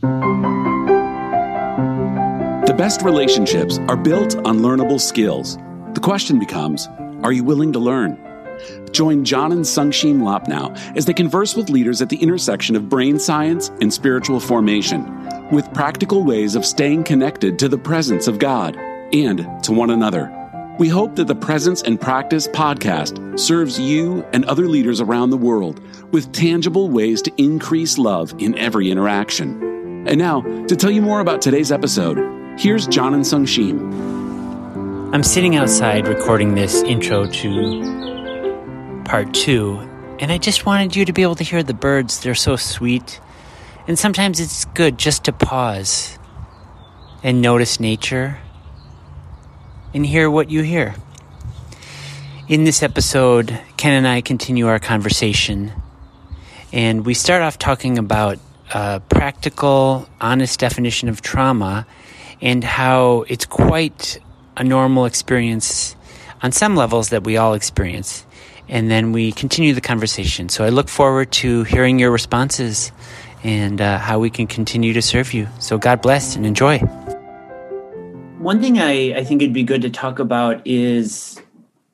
The best relationships are built on learnable skills. The question becomes are you willing to learn? Join John and Sungshim Loppnow as they converse with leaders at the intersection of brain science and spiritual formation, with practical ways of staying connected to the presence of God and to one another. We hope that the Presence and Practice podcast serves you and other leaders around the world with tangible ways to increase love in every interaction. And now, to tell you more about today's episode, here's John and Sungshim. I'm sitting outside recording this intro to part two, and I just wanted you to be able to hear the birds. They're so sweet. And sometimes it's good just to pause and notice nature and hear what you hear. In this episode, Ken and I continue our conversation, and we start off talking about a practical, honest definition of trauma and how it's quite a normal experience on some levels that we all experience. And then we continue the conversation. So I look forward to hearing your responses and uh, how we can continue to serve you. So God bless and enjoy. One thing I, I think it'd be good to talk about is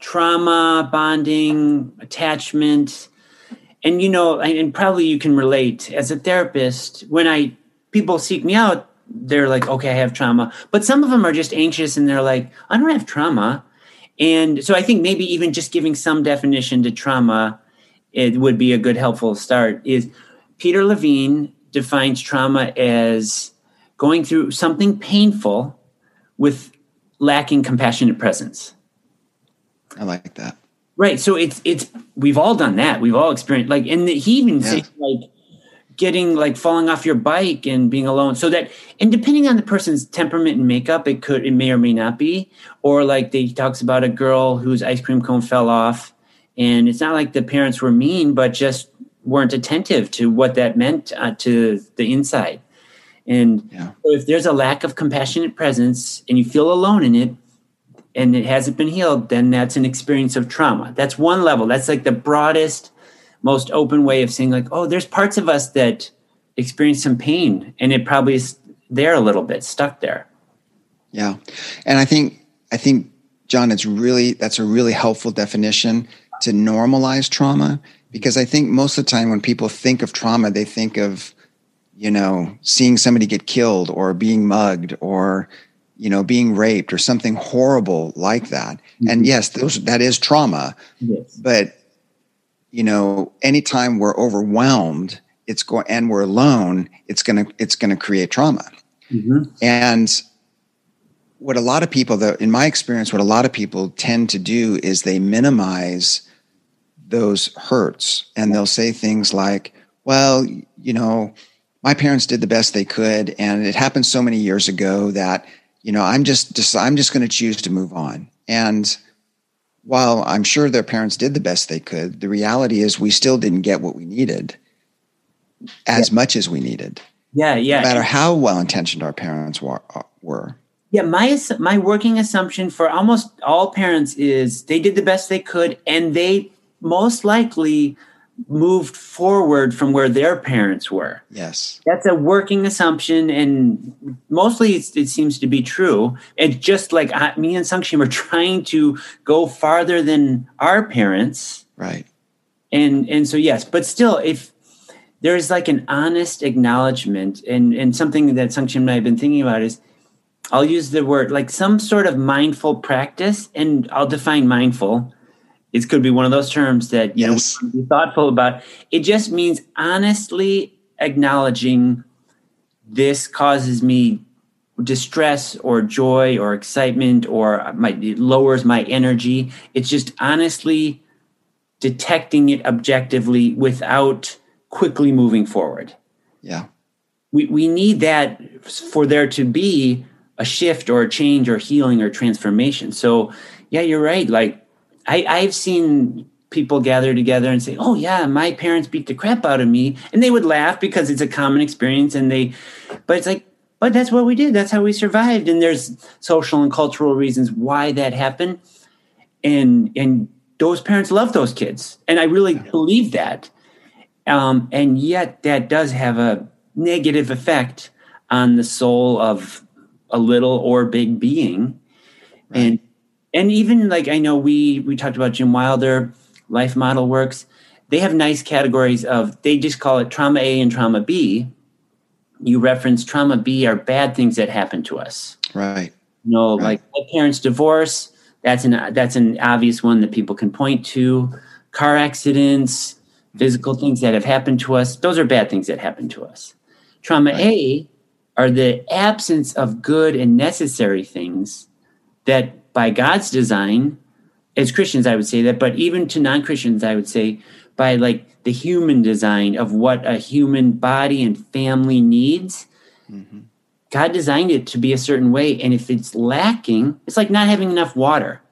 trauma, bonding, attachment. And you know, and probably you can relate as a therapist, when I people seek me out, they're like, okay, I have trauma. But some of them are just anxious and they're like, I don't have trauma. And so I think maybe even just giving some definition to trauma, it would be a good helpful start. Is Peter Levine defines trauma as going through something painful with lacking compassionate presence. I like that. Right. So it's it's we've all done that. We've all experienced like and he even yeah. like getting like falling off your bike and being alone. So that and depending on the person's temperament and makeup, it could it may or may not be. Or like they, he talks about a girl whose ice cream cone fell off, and it's not like the parents were mean, but just weren't attentive to what that meant uh, to the inside. And yeah. so if there's a lack of compassionate presence and you feel alone in it and it hasn't been healed, then that's an experience of trauma. That's one level. That's like the broadest, most open way of saying, like, oh, there's parts of us that experience some pain and it probably is there a little bit, stuck there. Yeah. And I think, I think, John, it's really, that's a really helpful definition to normalize trauma because I think most of the time when people think of trauma, they think of, you know, seeing somebody get killed or being mugged or, you know, being raped or something horrible like that. Mm-hmm. And yes, those, that is trauma. Yes. But, you know, anytime we're overwhelmed, it's going, and we're alone, it's going to, it's going to create trauma. Mm-hmm. And what a lot of people, though, in my experience, what a lot of people tend to do is they minimize those hurts and they'll say things like, well, you know, my parents did the best they could and it happened so many years ago that you know i'm just, just i'm just going to choose to move on. And while i'm sure their parents did the best they could the reality is we still didn't get what we needed as yeah. much as we needed. Yeah yeah. No matter how well intentioned our parents were, uh, were. Yeah my my working assumption for almost all parents is they did the best they could and they most likely moved forward from where their parents were. Yes. That's a working assumption, and mostly it seems to be true. And just like I, me and Sungshim are trying to go farther than our parents. Right. And and so yes, but still, if there's like an honest acknowledgement, and and something that Sungshim and I have been thinking about is, I'll use the word like some sort of mindful practice, and I'll define mindful it could be one of those terms that you yes. know be thoughtful about. It just means honestly acknowledging this causes me distress or joy or excitement or my, it lowers my energy. It's just honestly detecting it objectively without quickly moving forward. Yeah. We, we need that for there to be a shift or a change or healing or transformation. So, yeah, you're right. Like, I, I've seen people gather together and say, "Oh yeah, my parents beat the crap out of me," and they would laugh because it's a common experience, and they, but it's like, but that's what we did. That's how we survived, and there's social and cultural reasons why that happened, and and those parents love those kids, and I really believe that, um, and yet that does have a negative effect on the soul of a little or big being. Right. And and even like I know we we talked about Jim Wilder, Life Model Works. They have nice categories of they just call it trauma A and trauma B. You reference trauma B are bad things that happen to us. Right. You know, right. like parents divorce, that's an that's an obvious one that people can point to. Car accidents, physical things that have happened to us, those are bad things that happen to us. Trauma right. A are the absence of good and necessary things that by God's design, as Christians, I would say that, but even to non Christians, I would say by like the human design of what a human body and family needs. Mm-hmm. God designed it to be a certain way. And if it's lacking, it's like not having enough water.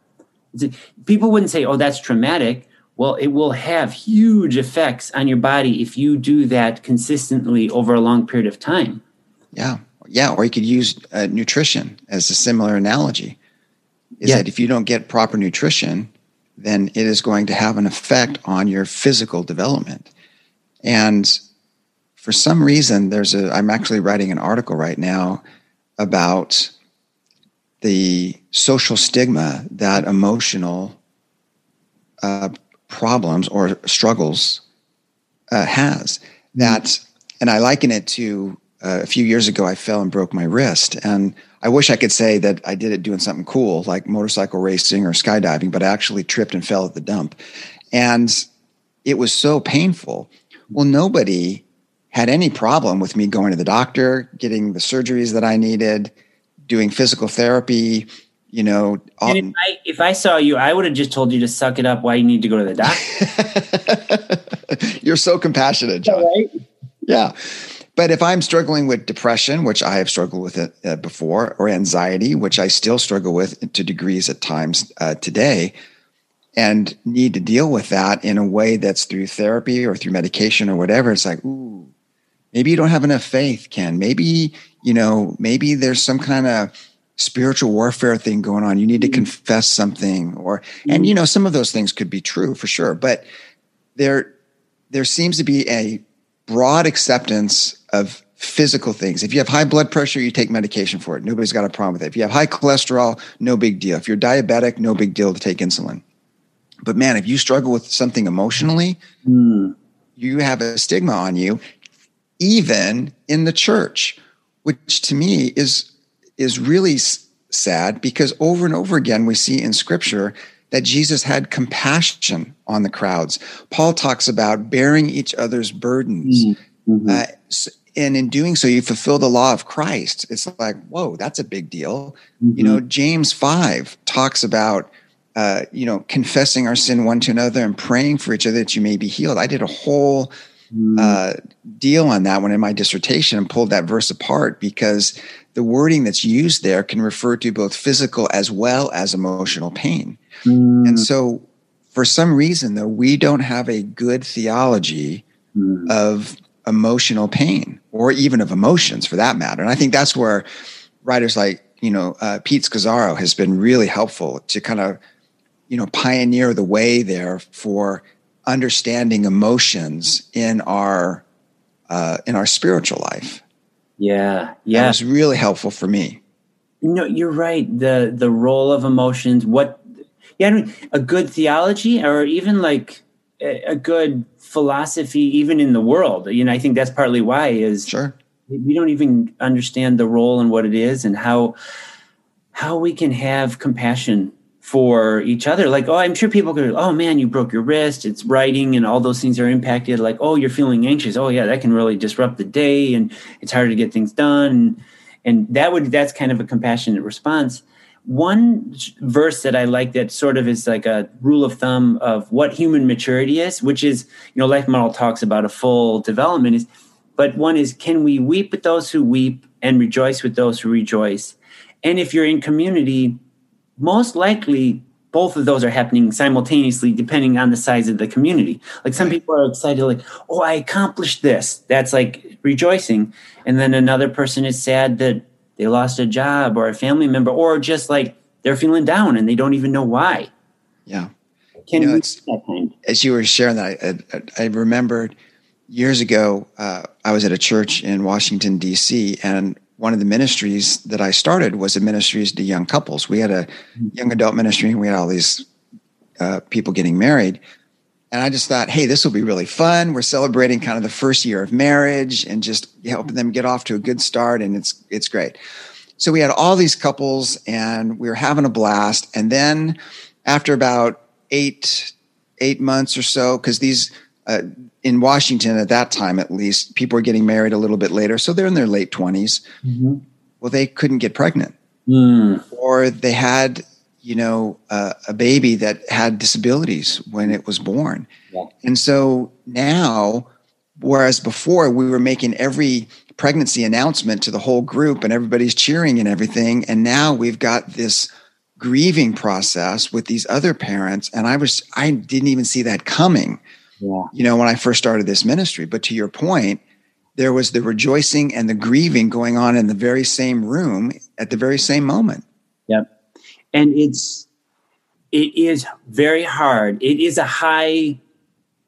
People wouldn't say, oh, that's traumatic. Well, it will have huge effects on your body if you do that consistently over a long period of time. Yeah. Yeah. Or you could use uh, nutrition as a similar analogy. Is yeah. that if you don't get proper nutrition, then it is going to have an effect on your physical development. And for some reason, there's a, I'm actually writing an article right now about the social stigma that emotional uh, problems or struggles uh, has. That, and I liken it to uh, a few years ago, I fell and broke my wrist. And I wish I could say that I did it doing something cool like motorcycle racing or skydiving, but I actually tripped and fell at the dump. And it was so painful. Well, nobody had any problem with me going to the doctor, getting the surgeries that I needed, doing physical therapy, you know. All, if, I, if I saw you, I would have just told you to suck it up. Why you need to go to the doctor? You're so compassionate, John. Right? Yeah. But if I'm struggling with depression, which I have struggled with it uh, before, or anxiety, which I still struggle with to degrees at times uh, today, and need to deal with that in a way that's through therapy or through medication or whatever, it's like, ooh, maybe you don't have enough faith ken maybe you know maybe there's some kind of spiritual warfare thing going on you need to mm-hmm. confess something or and mm-hmm. you know some of those things could be true for sure but there there seems to be a broad acceptance of physical things. If you have high blood pressure you take medication for it. Nobody's got a problem with it. If you have high cholesterol no big deal. If you're diabetic no big deal to take insulin. But man if you struggle with something emotionally mm. you have a stigma on you even in the church, which to me is is really sad because over and over again we see in scripture that Jesus had compassion on the crowds. Paul talks about bearing each other's burdens. Mm-hmm. Uh, and in doing so, you fulfill the law of Christ. It's like, whoa, that's a big deal. Mm-hmm. You know, James 5 talks about, uh, you know, confessing our sin one to another and praying for each other that you may be healed. I did a whole Mm. uh, deal on that one in my dissertation and pulled that verse apart because the wording that's used there can refer to both physical as well as emotional pain. Mm. And so, for some reason, though, we don't have a good theology mm. of emotional pain or even of emotions for that matter. And I think that's where writers like, you know, uh, Pete Scazzero has been really helpful to kind of, you know, pioneer the way there for understanding emotions in our uh, in our spiritual life. Yeah, yeah, that was really helpful for me. No, you're right. the The role of emotions. What? Yeah, a good theology, or even like a, good philosophy, even in the world. You know, I think that's partly why is sure we don't even understand the role and what it is and how how we can have compassion for each other. Like, oh, I'm sure people go, oh man, you broke your wrist. It's writing and all those things are impacted. Like, oh, you're feeling anxious. Oh yeah, that can really disrupt the day and it's harder to get things done. And that would that's kind of a compassionate response. One verse that I like that sort of is like a rule of thumb of what human maturity is, which is, you know, Life Model talks about a full development is, but one is, can we weep with those who weep and rejoice with those who rejoice? And if you're in community, most likely both of those are happening simultaneously depending on the size of the community. Like some people are excited like oh i accomplished this. That's like rejoicing. And then another person is sad that they lost a job or a family member or just like they're feeling down and they don't even know why yeah can you know, as you were sharing that I, I, I remembered years ago, uh, I was at a church in Washington, D.C., and one of the ministries that I started was a ministries to young couples. We had a young adult ministry, and we had all these uh, people getting married. And I just thought, hey, this will be really fun. We're celebrating kind of the first year of marriage and just helping them get off to a good start, and it's it's great. So we had all these couples, and we were having a blast. And then after about eight eight months or so, because these uh, in Washington at that time, at least, people were getting married a little bit later, so they're in their late 20s. Mm-hmm. Well, they couldn't get pregnant, mm. or they had you know, uh, a baby that had disabilities when it was born. Yeah. And so now, whereas before we were making every pregnancy announcement to the whole group and everybody's cheering and everything, and now we've got this grieving process with these other parents. And I was, I didn't even see that coming, yeah. you know, when I first started this ministry. But to your point, there was the rejoicing and the grieving going on in the very same room at the very same moment. Yep and it's it is very hard. It is a high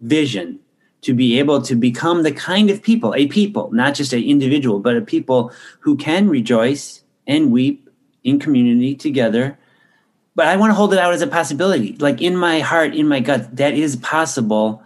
vision to be able to become the kind of people a people not just an individual but a people who can rejoice and weep in community together. But i want to hold it out as a possibility. Like in my heart in my gut that is possible.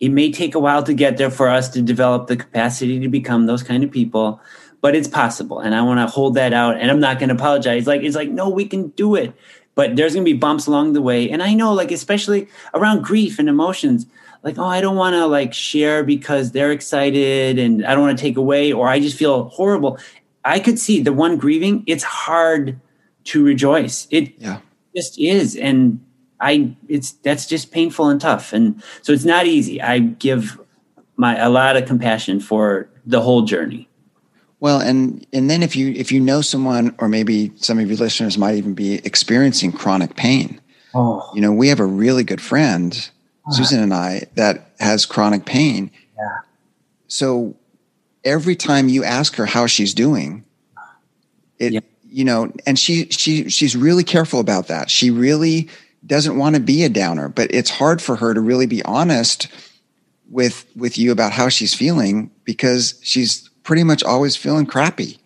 It may take a while to get there for us to develop the capacity to become those kind of people but it's possible. And I want to hold that out. And I'm not going to apologize. Like, it's like, no, we can do it. But there's going to be bumps along the way. And I know, like, especially around grief and emotions, like, oh, I don't want to like share because they're excited and I don't want to take away, or I just feel horrible. I could see the one grieving, it's hard to rejoice. It yeah. just is. And I, it's, that's just painful and tough. And so it's not easy. I give my, a lot of compassion for the whole journey. Well, and and then if you if you know someone, or maybe some of your listeners might even be experiencing chronic pain. Oh. You know, we have a really good friend, uh-huh. Susan and I, that has chronic pain. Yeah. So every time you ask her how she's doing, it yeah. you know, and she she she's really careful about that. She really doesn't want to be a downer, but it's hard for her to really be honest with with you about how she's feeling because she's pretty much always feeling crappy.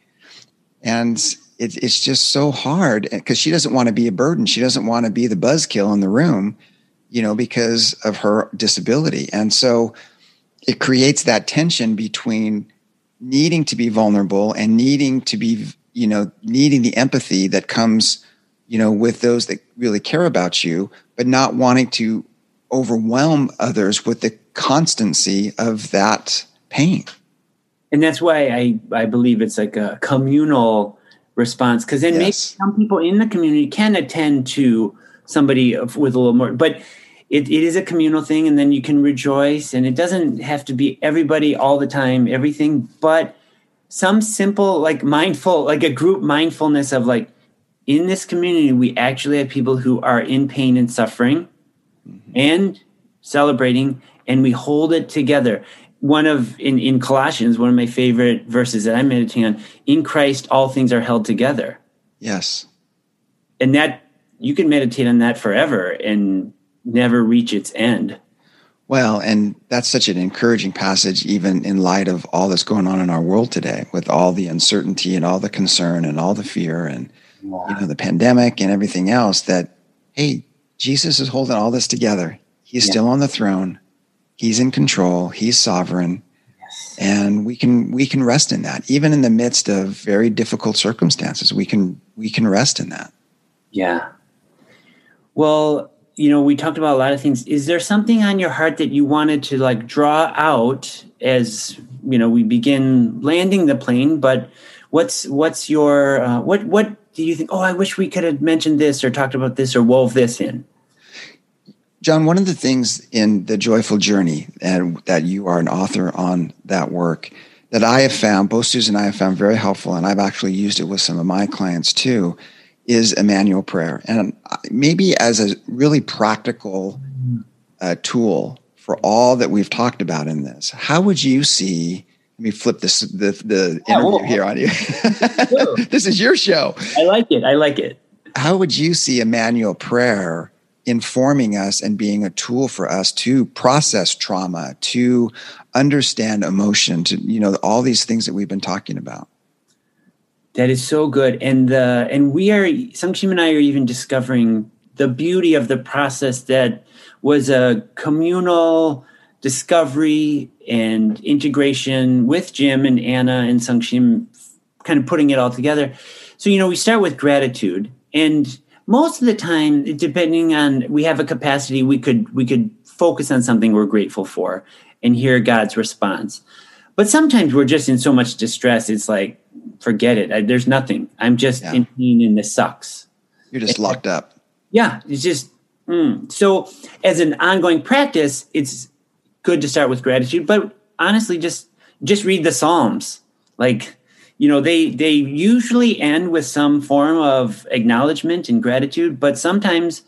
And it, it's just so hard because she doesn't want to be a burden. She doesn't want to be the buzzkill in the room, you know, because of her disability. And so it creates that tension between needing to be vulnerable and needing to be, you know, needing the empathy that comes, you know, with those that really care about you, but not wanting to overwhelm others with the constancy of that pain and that's why I I believe it's like a communal response because then yes. maybe some people in the community can attend to somebody with a little more, but it, it is a communal thing, and then you can rejoice, and it doesn't have to be everybody all the time, everything, but some simple like mindful like a group mindfulness of like in this community we actually have people who are in pain and suffering mm-hmm. and celebrating and we hold it together one of in, in Colossians, one of my favorite verses that I'm meditating on, in Christ all things are held together. Yes. And that you can meditate on that forever and never reach its end. Well, and that's such an encouraging passage, even in light of all that's going on in our world today, with all the uncertainty and all the concern and all the fear and you know the pandemic and everything else. That hey, Jesus is holding all this together. He's yeah. still on the throne. He's in control. He's sovereign. Yes. And we can we can rest in that. Even in the midst of very difficult circumstances, we can we can rest in that. Yeah. Well, you know, we talked about a lot of things. Is there something on your heart that you wanted to like draw out as, you know, we begin landing the plane, but what's what's your uh, what what do you think, "Oh, I wish we could have mentioned this or talked about this or wove this in?" John, one of the things in the joyful journey, and that you are an author on that work, that I have found, both Susan and I have found very helpful, and I've actually used it with some of my clients too, is Immanuel prayer. And maybe as a really practical uh, tool for all that we've talked about in this, how would you see? Let me flip this the, the interview here on you. this is your show. I like it. I like it. How would you see Immanuel prayer informing us and being a tool for us to process trauma, to understand emotion, to you know all these things that we've been talking about. That is so good, and the and we are Sungshim and I are even discovering the beauty of the process that was a communal discovery and integration with Jim and Anna and Sungshim, kind of putting it all together. So you know, we start with gratitude and most of the time depending on we have a capacity we could we could focus on something we're grateful for and hear god's response. But sometimes we're just in so much distress it's like forget it. I, there's nothing. I'm just yeah. in pain and this sucks. You're just locked up. Yeah it's just mm. so as an ongoing practice it's good to start with gratitude but honestly just just read the psalms. Like you know they they usually end with some form of acknowledgement and gratitude but sometimes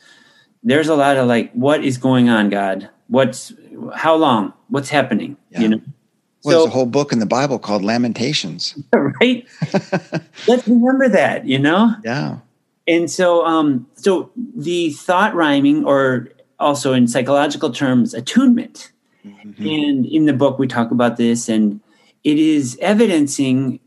there's a lot of like what is going on god? What's how long? What's happening? Yeah. you know? Well, so, there's a whole book in the bible called lamentations. Right? Let's remember that you know? Yeah. And so um so the thought rhyming or also in psychological terms attunement. Mm-hmm. and in the book we talk about this and it is evidencing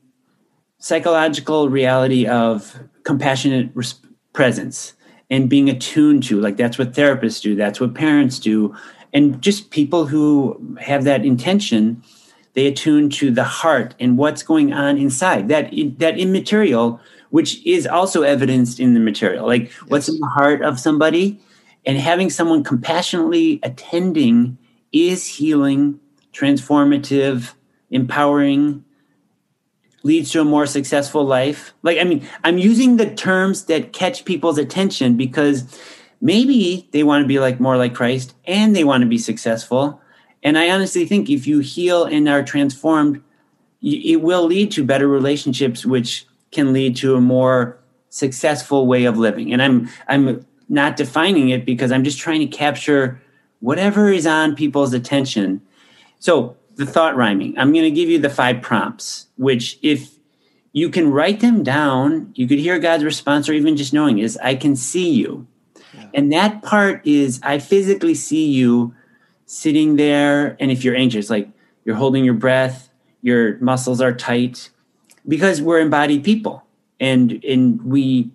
psychological reality of compassionate res- presence and being attuned to like that's what therapists do that's what parents do and just people who have that intention they attune to the heart and what's going on inside that that immaterial which is also evidenced in the material like yes. what's in the heart of somebody and having someone compassionately attending is healing transformative empowering leads to a more successful life. Like, I mean, I'm using the terms that catch people's attention because maybe they want to be like more like Christ and they want to be successful. And I honestly think if you heal and are transformed, it will lead to better relationships, which can lead to a more successful way of living. And I'm I'm not defining it because I'm just trying to capture whatever is on people's attention. So the thought rhyming. I'm going to give you the five prompts, which if you can write them down, you could hear God's response, or even just knowing is, I can see you. Yeah. And that part is, I physically see you sitting there. And if you're anxious, like you're holding your breath, your muscles are tight, because we're embodied people. And, and we,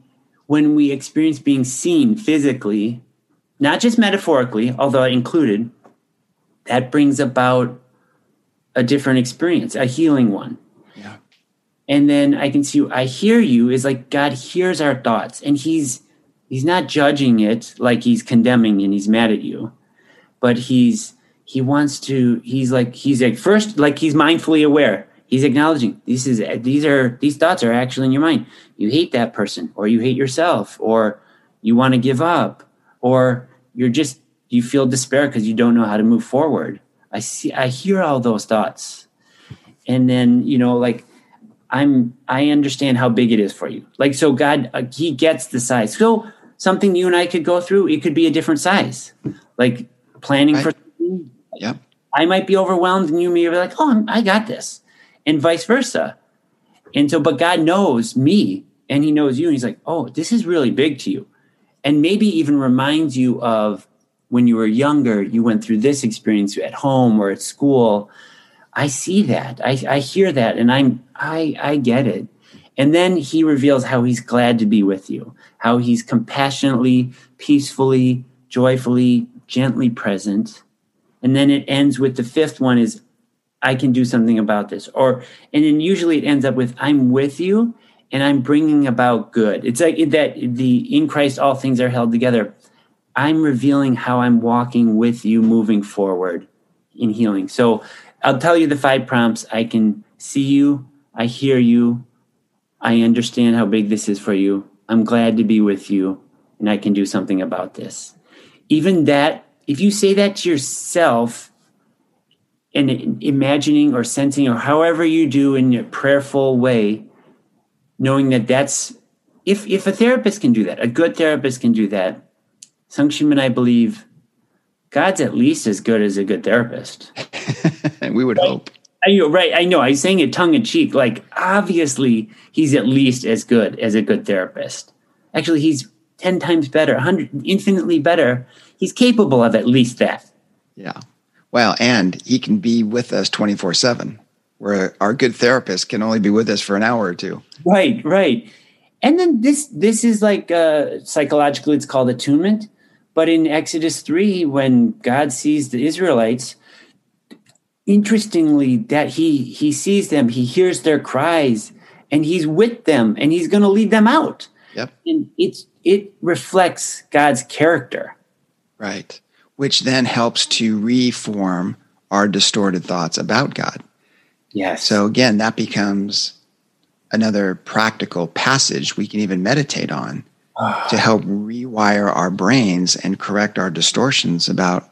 when we experience being seen physically, not just metaphorically, although included, that brings about a different experience, a healing one. Yeah. And then I can see I hear you is like God hears our thoughts and he's he's not judging it like he's condemning and he's mad at you. But he's he wants to he's like he's like first like he's mindfully aware. He's acknowledging this is these are these thoughts are actually in your mind. You hate that person or you hate yourself or you want to give up or you're just you feel despair because you don't know how to move forward I see, I hear all those thoughts. And then, you know, like I'm, I understand how big it is for you. Like, so God, uh, He gets the size. So something you and I could go through, it could be a different size. Like planning right. for. Yeah. I might be overwhelmed and you may be like, oh, I got this. And vice versa. And so, but God knows me and He knows you. And He's like, oh, this is really big to you. And maybe even reminds you of when you were younger, you went through this experience at home or at school. I see that. I, I hear that and I'm I I get it. And then he reveals how he's glad to be with you, how he's compassionately, peacefully, joyfully, gently present. And then it ends with the fifth one is I can do something about this. Or and then usually it ends up with I'm with you and I'm bringing about good. It's like that the in Christ all things are held together. I'm revealing how I'm walking with you moving forward in healing. So I'll tell you the five prompts. I can see you, I hear you, I understand how big this is for you. I'm glad to be with you, and I can do something about this. Even that, if you say that to yourself, and imagining or sensing or however you do in a prayerful way, knowing that that's if if a therapist can do that, a good therapist can do that, Sungshim and I believe God's at least as good as a good therapist. we would right? hope. I know, right. I know. I'm saying it tongue in cheek. Like, obviously, he's at least as good as a good therapist. Actually, he's 10 times better, 100 infinitely better. He's capable of at least that. Yeah. Well, and he can be with us 24 7, where our good therapist can only be with us for an hour or two. Right, right. And then this this is like uh, psychologically, it's called attunement. But in Exodus 3, when God sees the Israelites, interestingly, that he he sees them, he hears their cries, and he's with them and he's going to lead them out. Yep. And it's it reflects God's character. Right. Which then helps to reform our distorted thoughts about God. Yes. So again, that becomes another practical passage we can even meditate on to help rewire our brains and correct our distortions about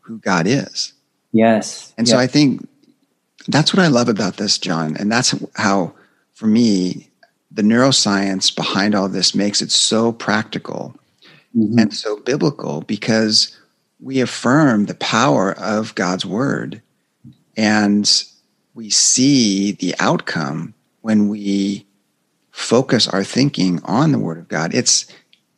who God is. Yes. And so I think that's what I love about this, John. And that's how, for me, the neuroscience behind all this makes it so practical mm-hmm. and so biblical because we affirm the power of God's word and we see the outcome when we focus our thinking on the word of God. It's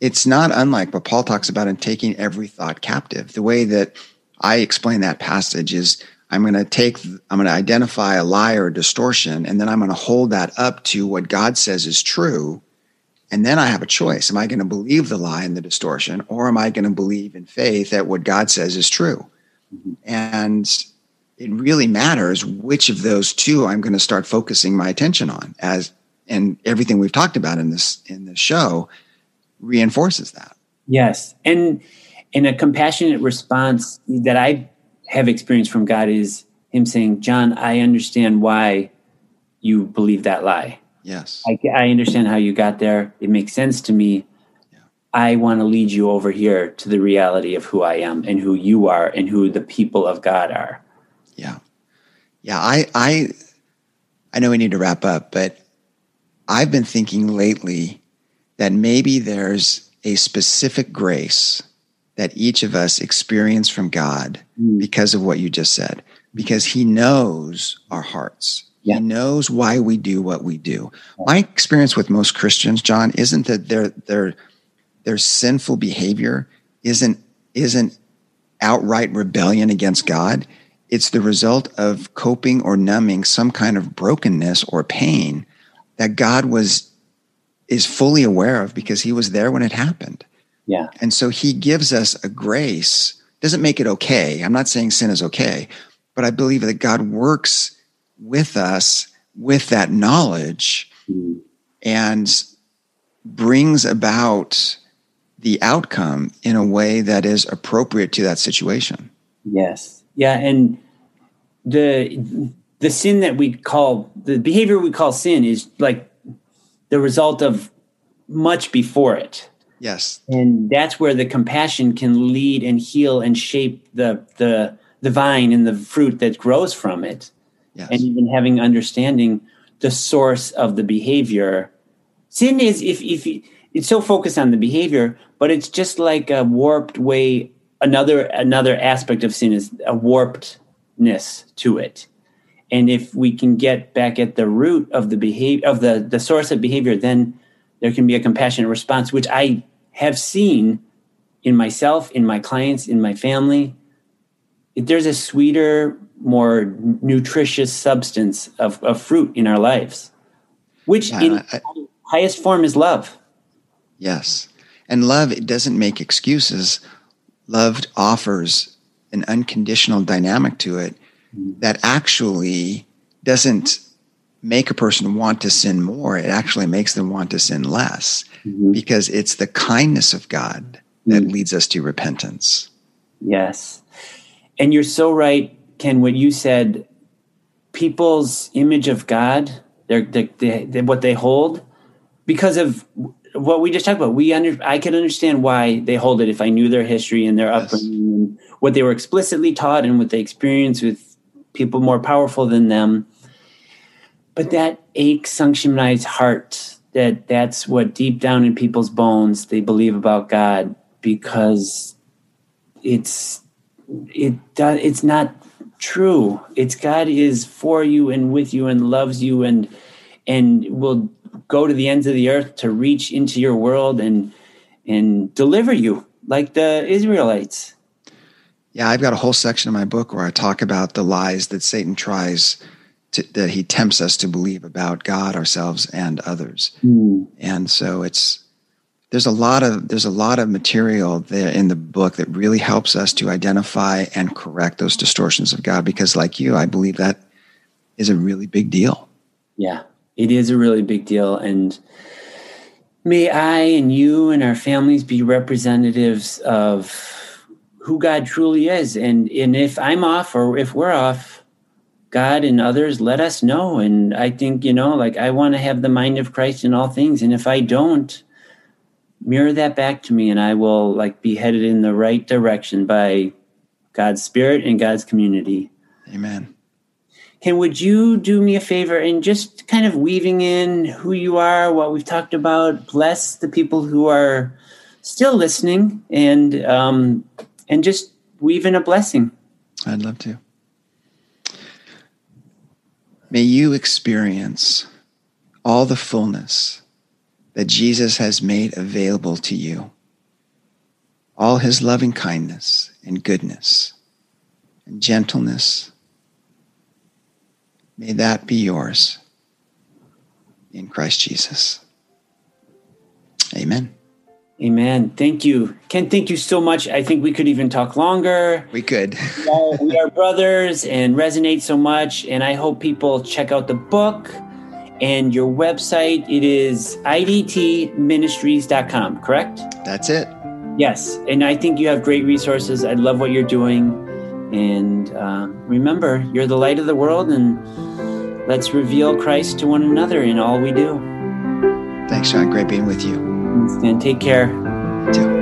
it's not unlike what Paul talks about in taking every thought captive. The way that I explain that passage is I'm going to take, I'm going to identify a lie or a distortion, and then I'm going to hold that up to what God says is true. And then I have a choice. Am I going to believe the lie and the distortion, or am I going to believe in faith that what God says is true? And it really matters which of those two I'm going to start focusing my attention on as and everything we've talked about in this in this show reinforces that. Yes. And in a compassionate response that I have experienced from God is Him saying, John, I understand why you believe that lie. Yes. I, I understand how you got there. It makes sense to me. Yeah. I want to lead you over here to the reality of who I am and who you are and who the people of God are. Yeah. Yeah. I, I, I know we need to wrap up, but I've been thinking lately that maybe there's a specific grace that each of us experience from God mm. because of what you just said, because He knows our hearts. Yeah. He knows why we do what we do. My experience with most Christians, John, isn't that their their their sinful behavior isn't isn't outright rebellion against God. It's the result of coping or numbing some kind of brokenness or pain that God was is fully aware of because he was there when it happened. Yeah. And so he gives us a grace, doesn't make it okay. I'm not saying sin is okay, but I believe that God works with us with that knowledge mm. and brings about the outcome in a way that is appropriate to that situation. Yes. Yeah, and the the sin that we call the behavior we call sin is like the result of much before it. Yes. And that's where the compassion can lead and heal and shape the the the vine and the fruit that grows from it. Yes. And even having understanding the source of the behavior. Sin is if if it's so focused on the behavior, but it's just like a warped way another another aspect of sin is a warpedness to it. And if we can get back at the root of the behavior of the the source of behavior, then there can be a compassionate response, which I have seen in myself, in my clients, in my family. If There's a sweeter, more nutritious substance of, of fruit in our lives, which yeah, in I, highest form is love. Yes. And love, it doesn't make excuses. Love offers an unconditional dynamic to it. That actually doesn't make a person want to sin more. It actually makes them want to sin less mm-hmm. because it's the kindness of God that mm-hmm. leads us to repentance. Yes. And you're so right, Ken, what you said people's image of God, what they hold, because of what we just talked about. We under, I could understand why they hold it if I knew their history and their yes. upbringing and what they were explicitly taught and what they experienced with people more powerful than them. But that ache Sungshim and I's heart that that's what deep down in people's bones they believe about God because it's it does it's not true. It's God is for you and with you and loves you and and will go to the ends of the earth to reach into your world and and deliver you like the Israelites. Yeah, I've got a whole section in my book where I talk about the lies that Satan tries to, that he tempts us to believe about God, ourselves, and others. Mm. And so it's there's a lot of there's a lot of material there in the book that really helps us to identify and correct those distortions of God because like you, I believe that is a really big deal. Yeah, it is a really big deal and may I and you and our families be representatives of who God truly is. And and if I'm off or if we're off, God and others let us know. And I think, you know, like I want to have the mind of Christ in all things. And if I don't, mirror that back to me and I will like be headed in the right direction by God's spirit and God's community. Amen. Ken, would you do me a favor and just kind of weaving in who you are, what we've talked about, bless the people who are still listening and um, and just weave in a blessing. I'd love to. May you experience all the fullness that Jesus has made available to you, all his loving kindness and goodness and gentleness. May that be yours in Christ Jesus. Amen. Amen. Thank you. Ken, thank you so much. I think we could even talk longer. We could. we, are, we are brothers and resonate so much. And I hope people check out the book and your website. It is idtministries.com, correct? That's it. Yes. And I think you have great resources. I love what you're doing. And uh, remember, you're the light of the world, and let's reveal Christ to one another in all we do. Thanks, John. Great being with you. And take care. Too.